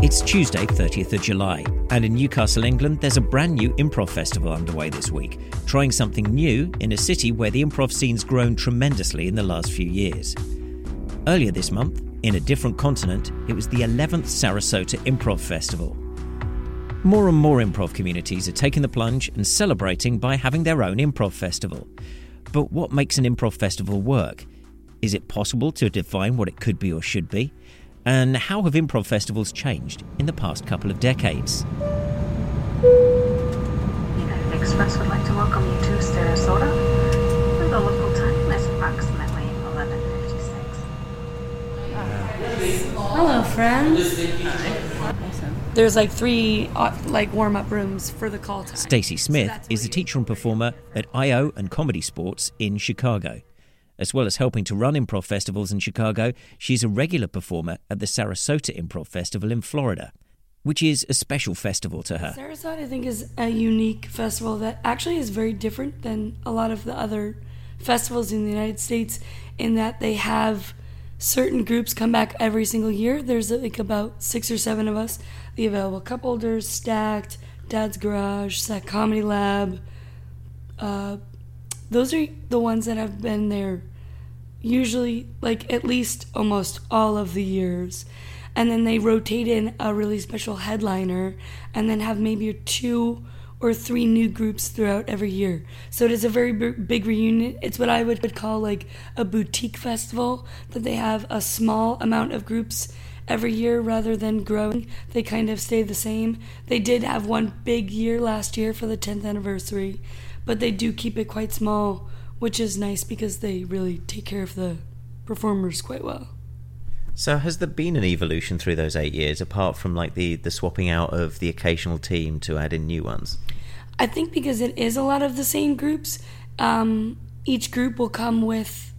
It's Tuesday, 30th of July, and in Newcastle, England, there's a brand new improv festival underway this week, trying something new in a city where the improv scene's grown tremendously in the last few years. Earlier this month, in a different continent, it was the 11th Sarasota Improv Festival. More and more improv communities are taking the plunge and celebrating by having their own improv festival. But what makes an improv festival work? Is it possible to define what it could be or should be? And how have improv festivals changed in the past couple of decades? United Express would like to welcome you to Sarasota. where The local time is approximately 11:56. Hello, friends. There's like three uh, like warm up rooms for the call time. Stacey Smith So is a you- teacher and performer at IO and Comedy Sports in Chicago. As well as helping to run improv festivals in Chicago, she's a regular performer at the Sarasota Improv Festival in Florida, which is a special festival to her. Sarasota, I think, is a unique festival that actually is very different than a lot of the other festivals in the United States in that they have certain groups come back every single year. There's like about six or seven of us. The available cup holders, Stacked, Dad's Garage, SAK Comedy Lab. Uh, those are the ones that have been there usually like at least almost all of the years. And then they rotate in a really special headliner and then have maybe two or three new groups throughout every year. So it is a very b- big reunion it's what i would would call like a boutique festival that they have a small amount of groups every year rather than growing. They kind of stay the same. They did have one big year last year for the 10th anniversary but they do keep it quite small which is nice because they really take care of the performers quite well. So has there been an evolution through those eight years, apart from like the the swapping out of the occasional team to add in new ones? I think because it is a lot of the same groups, um, each group will come with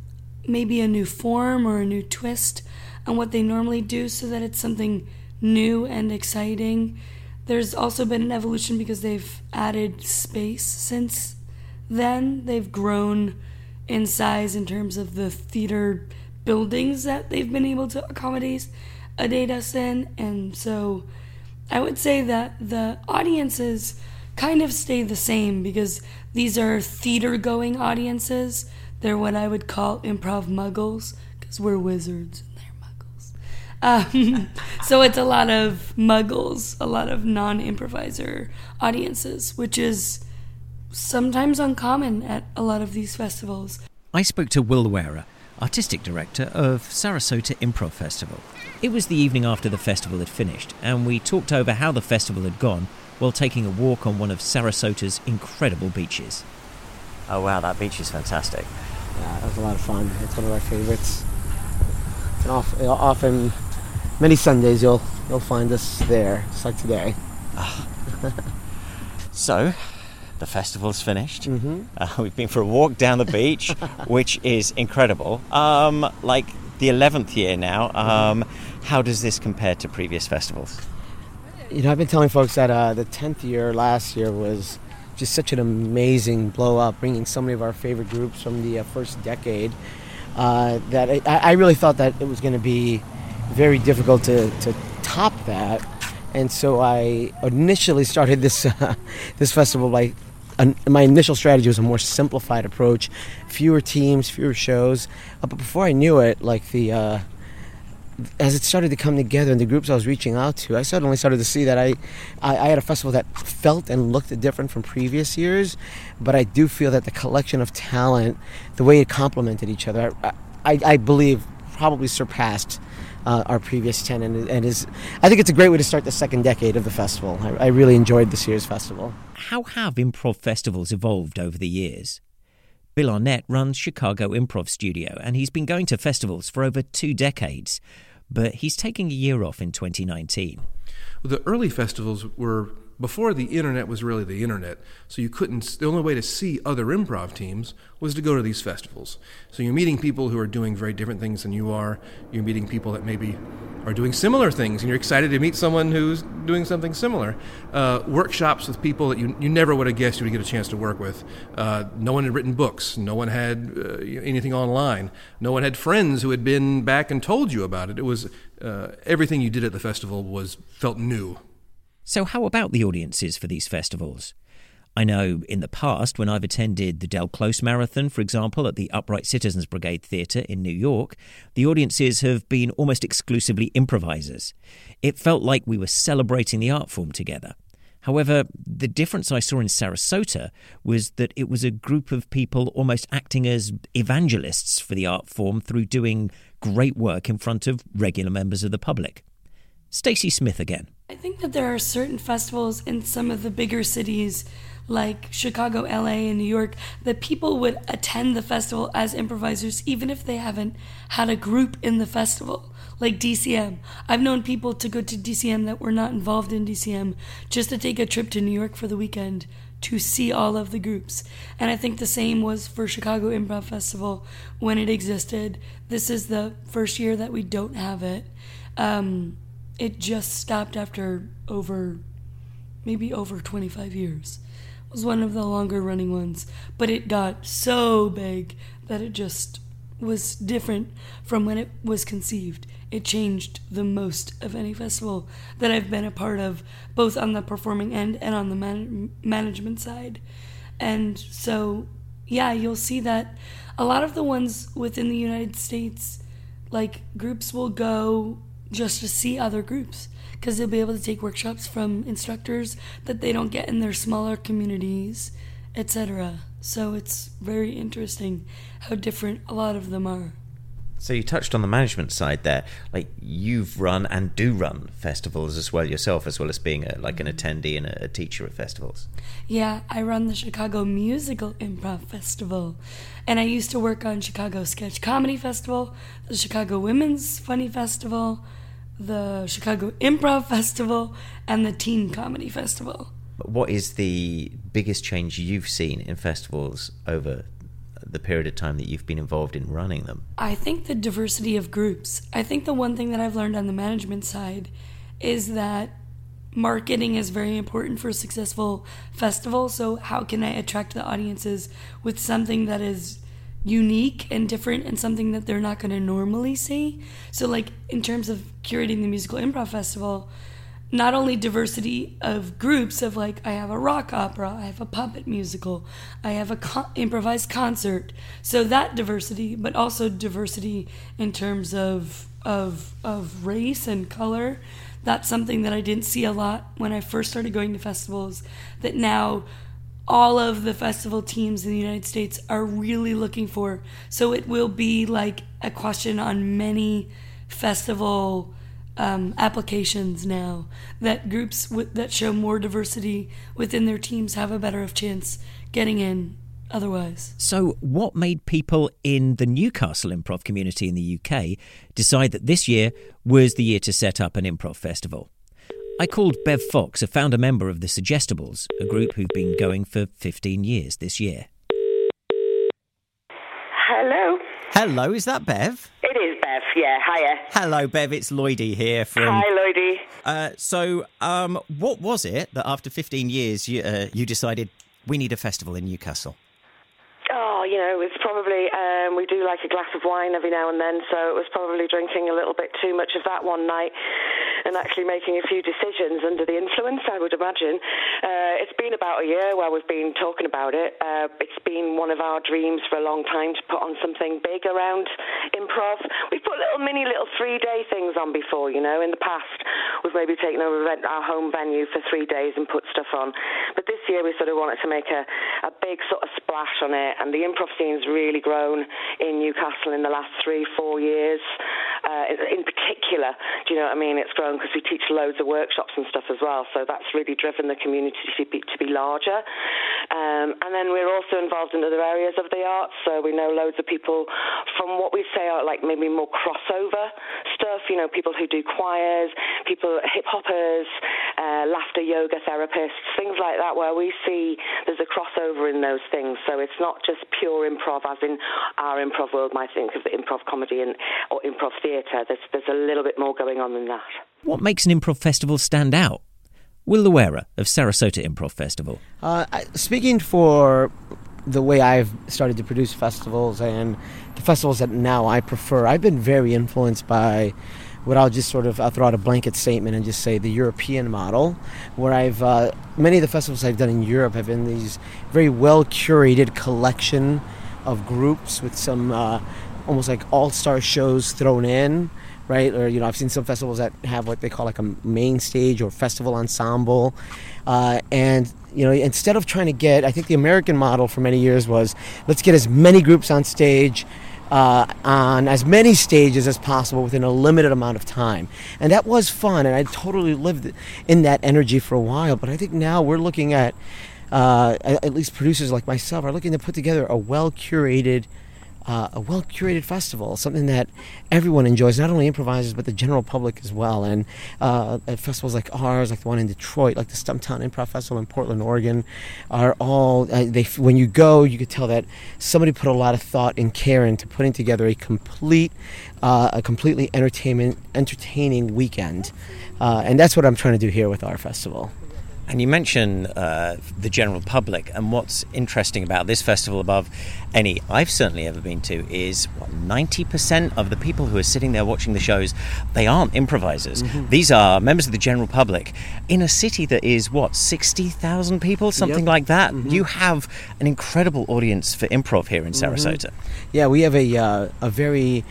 maybe a new form or a new twist on what they normally do so that it's something new and exciting. There's also been an evolution because they've added space since then. They've grown in size in terms of the theater buildings that they've been able to accommodate accommodate us in. And so I would say that the audiences kind of stay the same because these are theater going audiences. They're what I would call improv muggles because we're wizards and they're muggles. Um, so it's a lot of muggles, a lot of non improviser audiences, which is sometimes uncommon at a lot of these festivals. I spoke to Will Luera, artistic director of Sarasota Improv Festival. It was the evening after the festival had finished, and we talked over how the festival had gone while taking a walk on one of Sarasota's incredible beaches. Oh wow, that beach is fantastic. Yeah, it was a lot of fun. It's one of my favorites. And off, often, many Sundays you'll you'll find us there, just like today. Ah. So, the festival's finished. Uh, we've been for a walk down the beach, which is incredible. Um, like the eleventh year now. Um, how does this compare to previous festivals? You know, I've been telling folks that uh, the tenth year last year was just such an amazing blow up, bringing so many of our favorite groups from the uh, first decade. Uh, that I, I really thought that it was going to be very difficult to, to top that, and so I initially started this uh, this festival by. My initial strategy was a more simplified approach, fewer teams, fewer shows. Uh, but before I knew it, like the uh, as it started to come together and the groups I was reaching out to, I suddenly started to see that I, I, I, had a festival that felt and looked different from previous years, but I do feel that the collection of talent, the way it complemented each other, I, I, I believe probably surpassed uh, our previous 10 and, and, is I think it's a great way to start the second decade of the festival. I, I really enjoyed this year's festival. How have improv festivals evolved over the years? Bill Arnett runs Chicago Improv Studio, and he's been going to festivals for over two decades but he's taking a year off in 2019. Well, the early festivals were before the internet was really the internet, so you couldn't. The only way to see other improv teams was to go to these festivals. So you're meeting people who are doing very different things than you are. You're meeting people that maybe are doing similar things, and you're excited to meet someone who's doing something similar. Uh, workshops with people that you, you never would have guessed you would get a chance to work with. Uh, no one had written books. No one had uh, anything online. No one had friends who had been back and told you about it. It was uh, everything you did at the festival was felt new so, how about the audiences for these festivals? I know in the past, when I've attended the Del Close Marathon, for example, at the Upright Citizens Brigade Theatre in New York, the audiences have been almost exclusively improvisers. It felt like we were celebrating the art form together. However, the difference I saw in Sarasota was that it was a group of people almost acting as evangelists for the art form through doing great work in front of regular members of the public. Stacey Smith again. That there are certain festivals in some of the bigger cities like Chicago, LA, and New York that people would attend the festival as improvisers even if they haven't had a group in the festival. Like DCM. I've known people to go to DCM that were not involved in DCM just to take a trip to New York for the weekend to see all of the groups. And I think the same was for Chicago Improv Festival when it existed. This is the first year that we don't have it. Um, it just stopped after over maybe over 25 years. It was one of the longer running ones, but it got so big that it just was different from when it was conceived. It changed the most of any festival that I've been a part of, both on the performing end and on the man- management side. And so, yeah, you'll see that a lot of the ones within the United States, like groups will go just to see other groups because they'll be able to take workshops from instructors that they don't get in their smaller communities, etc. So it's very interesting how different a lot of them are. So you touched on the management side there. Like you've run and do run festivals as well yourself, as well as being a, like an mm-hmm. attendee and a, a teacher at festivals. Yeah, I run the Chicago Musical Improv Festival, and I used to work on Chicago Sketch Comedy Festival, the Chicago Women's Funny Festival, the Chicago Improv Festival, and the Teen Comedy Festival. What is the biggest change you've seen in festivals over the period of time that you've been involved in running them? I think the diversity of groups. I think the one thing that I've learned on the management side is that marketing is very important for a successful festival. So, how can I attract the audiences with something that is unique and different and something that they're not going to normally see. So, like in terms of curating the musical improv festival, not only diversity of groups of like I have a rock opera, I have a puppet musical, I have a con- improvised concert. So that diversity, but also diversity in terms of of of race and color. That's something that I didn't see a lot when I first started going to festivals. That now all of the festival teams in the United States are really looking for. So it will be like a question on many festival um, applications now that groups w- that show more diversity within their teams have a better of chance getting in otherwise. So, what made people in the Newcastle improv community in the UK decide that this year was the year to set up an improv festival? I called Bev Fox, a founder member of the Suggestibles, a group who've been going for 15 years this year. Hello. Hello, is that Bev? It is Bev, yeah, hiya. Hello, Bev, it's Lloydie here from. Hi, Lloydie. Uh, so, um, what was it that after 15 years you, uh, you decided we need a festival in Newcastle? Oh, you know, it's probably um, we do like a glass of wine every now and then, so it was probably drinking a little bit too much of that one night and actually making a few decisions under the influence. I would imagine uh, it's been about a year where we've been talking about it. Uh, it's been one of our dreams for a long time to put on something big around improv. We've put little mini little three day things on before, you know. In the past, we've maybe taken over our home venue for three days and put stuff on, but this year we sort of wanted to make a, a big sort of splash on it and the improv scene's really grown in Newcastle in the last three, four years. Uh, in particular, do you know what I mean? It's grown because we teach loads of workshops and stuff as well, so that's really driven the community to be, to be larger. Um, and then we're also involved in other areas of the arts, so we know loads of people from what we say are like maybe more crossover stuff, you know, people who do choirs, people, hip hoppers, uh, laughter yoga therapists, things like that, where we see there's a crossover in those things. So it's not just pure improv, as in our improv world might think of the improv comedy and or improv theatre. There's there's a little bit more going on than that. What makes an improv festival stand out? Will Luera of Sarasota Improv Festival. Uh, speaking for the way I've started to produce festivals and the festivals that now I prefer, I've been very influenced by what I'll just sort of I'll throw out a blanket statement and just say the European model, where I've uh, many of the festivals I've done in Europe have been these very well curated collection of groups with some uh, almost like all star shows thrown in. Right, or you know, I've seen some festivals that have what they call like a main stage or festival ensemble, uh, and you know, instead of trying to get, I think the American model for many years was let's get as many groups on stage, uh, on as many stages as possible within a limited amount of time. And that was fun, and I totally lived in that energy for a while. But I think now we're looking at, uh, at least producers like myself, are looking to put together a well curated uh, a well curated festival, something that everyone enjoys, not only improvisers but the general public as well. And uh, festivals like ours, like the one in Detroit, like the Stumptown Improv Festival in Portland, Oregon, are all uh, they. When you go, you could tell that somebody put a lot of thought and care into putting together a complete, uh, a completely entertainment entertaining weekend, uh, and that's what I'm trying to do here with our festival. And you mention uh, the general public, and what's interesting about this festival, above any I've certainly ever been to, is what ninety percent of the people who are sitting there watching the shows, they aren't improvisers. Mm-hmm. These are members of the general public in a city that is what sixty thousand people, something yep. like that. Mm-hmm. You have an incredible audience for improv here in mm-hmm. Sarasota. Mm-hmm. Yeah, we have a uh, a very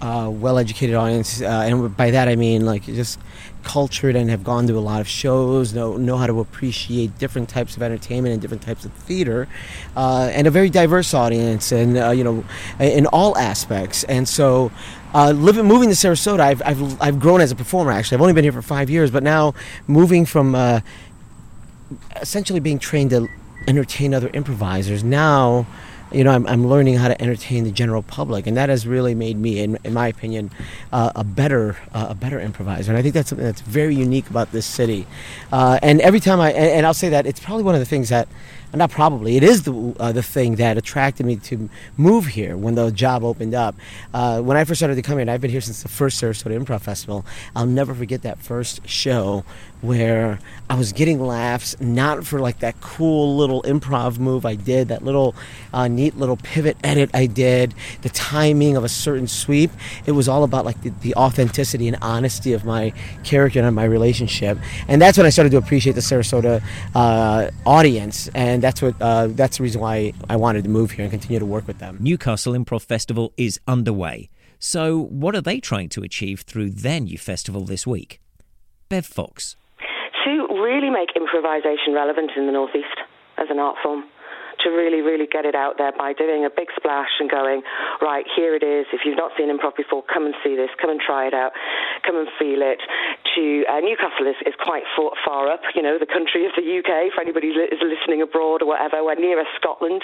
well-educated audience, uh, and by that I mean like just cultured and have gone to a lot of shows, know know how to appreciate different types of entertainment and different types of theater, uh, and a very diverse audience, and uh, you know, in all aspects. And so, uh, living moving to Sarasota, I've, I've I've grown as a performer. Actually, I've only been here for five years, but now moving from uh, essentially being trained to entertain other improvisers now you know, I'm, I'm learning how to entertain the general public, and that has really made me, in, in my opinion, uh, a better uh, a better improviser. And I think that's something that's very unique about this city. Uh, and every time I, and, and I'll say that it's probably one of the things that not probably, it is the, uh, the thing that attracted me to move here when the job opened up. Uh, when I first started to come here, and I've been here since the first Sarasota Improv Festival, I'll never forget that first show where I was getting laughs, not for like that cool little improv move I did, that little uh, neat little pivot edit I did, the timing of a certain sweep. It was all about like the, the authenticity and honesty of my character and my relationship. And that's when I started to appreciate the Sarasota uh, audience. And that's what uh, that's the reason why I wanted to move here and continue to work with them. Newcastle Improv Festival is underway. So, what are they trying to achieve through their new festival this week? Bev Fox. Really make improvisation relevant in the Northeast as an art form to really, really get it out there by doing a big splash and going, right, here it is. If you've not seen improv before, come and see this. Come and try it out. Come and feel it. To uh, Newcastle is, is quite far, far up, you know, the country of the UK. For anybody who is listening abroad or whatever, we're nearer Scotland,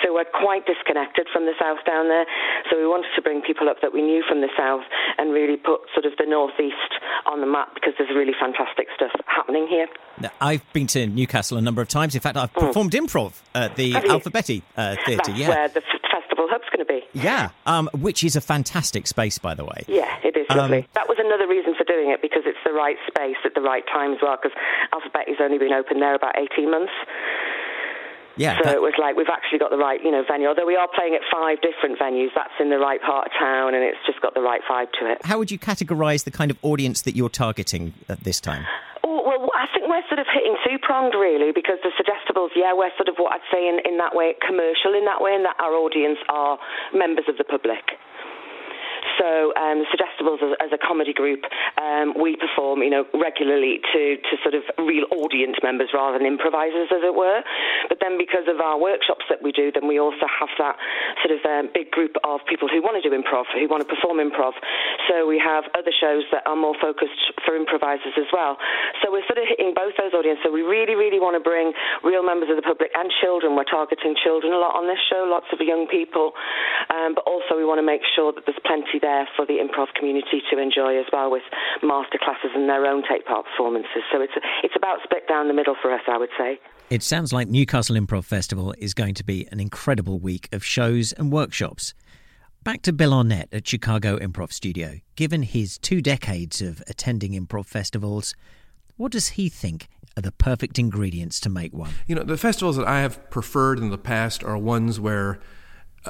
so we're quite disconnected from the south down there. So we wanted to bring people up that we knew from the south and really put sort of the northeast on the map because there's really fantastic stuff happening here. Now, I've been to Newcastle a number of times. In fact, I've mm. performed improv at the Alphabetti uh, Theatre. That's yeah. where the f- festival hub's going to be. Yeah, um, which is a fantastic space, by the way. Yeah, it is um, lovely. That was another reason for doing it because it's the right space at the right time as well. Because Alphabetti's only been open there about eighteen months. Yeah, So that- it was like we've actually got the right, you know, venue. Although we are playing at five different venues, that's in the right part of town, and it's just got the right vibe to it. How would you categorize the kind of audience that you're targeting at this time? Oh, well, I think we're sort of hitting two pronged really because the suggestibles, yeah, we're sort of what I'd say in, in that way, commercial in that way, in that our audience are members of the public. So um, Suggestibles as, as a comedy group, um, we perform, you know, regularly to, to sort of real audience members rather than improvisers, as it were. But then because of our workshops that we do, then we also have that sort of um, big group of people who want to do improv, who want to perform improv. So we have other shows that are more focused for improvisers as well. So we're sort of hitting both those audiences. So we really, really want to bring real members of the public and children. We're targeting children a lot on this show, lots of young people. Um, but also we want to make sure that there's plenty there for the improv community to enjoy as well with master classes and their own take part performances. So it's, it's about split down the middle for us, I would say. It sounds like Newcastle Improv Festival is going to be an incredible week of shows and workshops. Back to Bill Arnett at Chicago Improv Studio. Given his two decades of attending improv festivals, what does he think are the perfect ingredients to make one? You know, the festivals that I have preferred in the past are ones where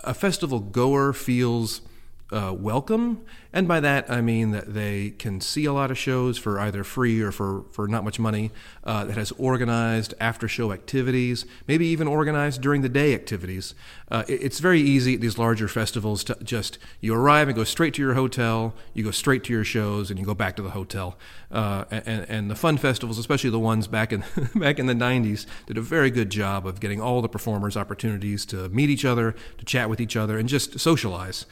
a festival goer feels uh, welcome. And by that, I mean that they can see a lot of shows for either free or for, for not much money, uh, that has organized after show activities, maybe even organized during the day activities. Uh, it- it's very easy at these larger festivals to just, you arrive and go straight to your hotel, you go straight to your shows, and you go back to the hotel. Uh, and, and the fun festivals, especially the ones back in, back in the 90s, did a very good job of getting all the performers opportunities to meet each other, to chat with each other, and just socialize.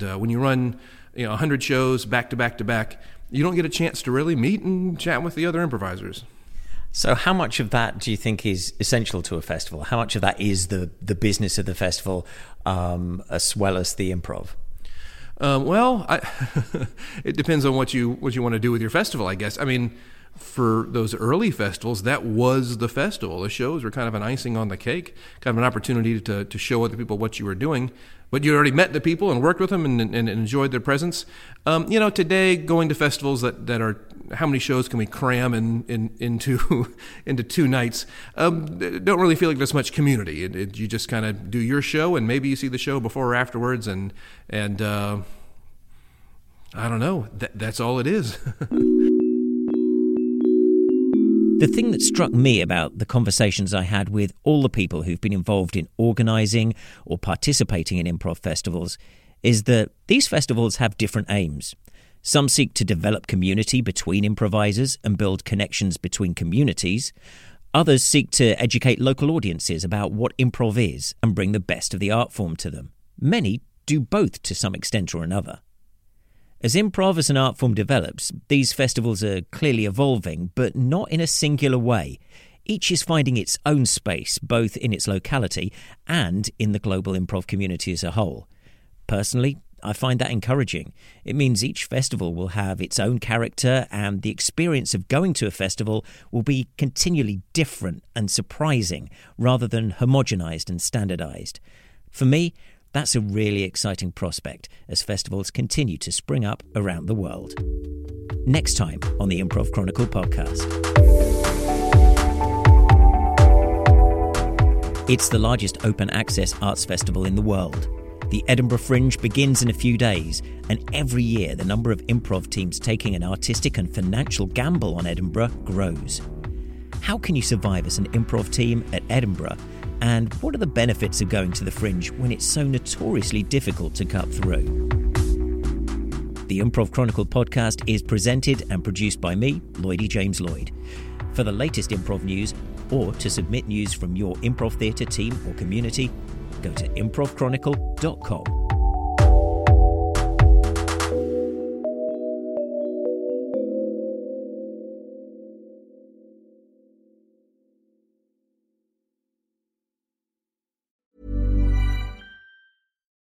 And uh, when you run, you know, 100 shows back to back to back, you don't get a chance to really meet and chat with the other improvisers. So, how much of that do you think is essential to a festival? How much of that is the, the business of the festival um, as well as the improv? Um, well, I, it depends on what you what you want to do with your festival, I guess. I mean, for those early festivals, that was the festival. The shows were kind of an icing on the cake, kind of an opportunity to to show other people what you were doing. But you already met the people and worked with them and, and, and enjoyed their presence. Um, you know, today going to festivals that, that are how many shows can we cram in, in into into two nights? Um, don't really feel like there's much community. It, it, you just kind of do your show, and maybe you see the show before or afterwards, and and uh, I don't know. That, that's all it is. The thing that struck me about the conversations I had with all the people who've been involved in organising or participating in improv festivals is that these festivals have different aims. Some seek to develop community between improvisers and build connections between communities. Others seek to educate local audiences about what improv is and bring the best of the art form to them. Many do both to some extent or another. As improv as an art form develops, these festivals are clearly evolving, but not in a singular way. Each is finding its own space, both in its locality and in the global improv community as a whole. Personally, I find that encouraging. It means each festival will have its own character, and the experience of going to a festival will be continually different and surprising rather than homogenized and standardized. For me, that's a really exciting prospect as festivals continue to spring up around the world. Next time on the Improv Chronicle podcast. It's the largest open access arts festival in the world. The Edinburgh Fringe begins in a few days, and every year the number of improv teams taking an artistic and financial gamble on Edinburgh grows. How can you survive as an improv team at Edinburgh? And what are the benefits of going to the Fringe when it's so notoriously difficult to cut through? The Improv Chronicle podcast is presented and produced by me, Lloydie James Lloyd. For the latest improv news, or to submit news from your improv theatre team or community, go to improvchronicle.com.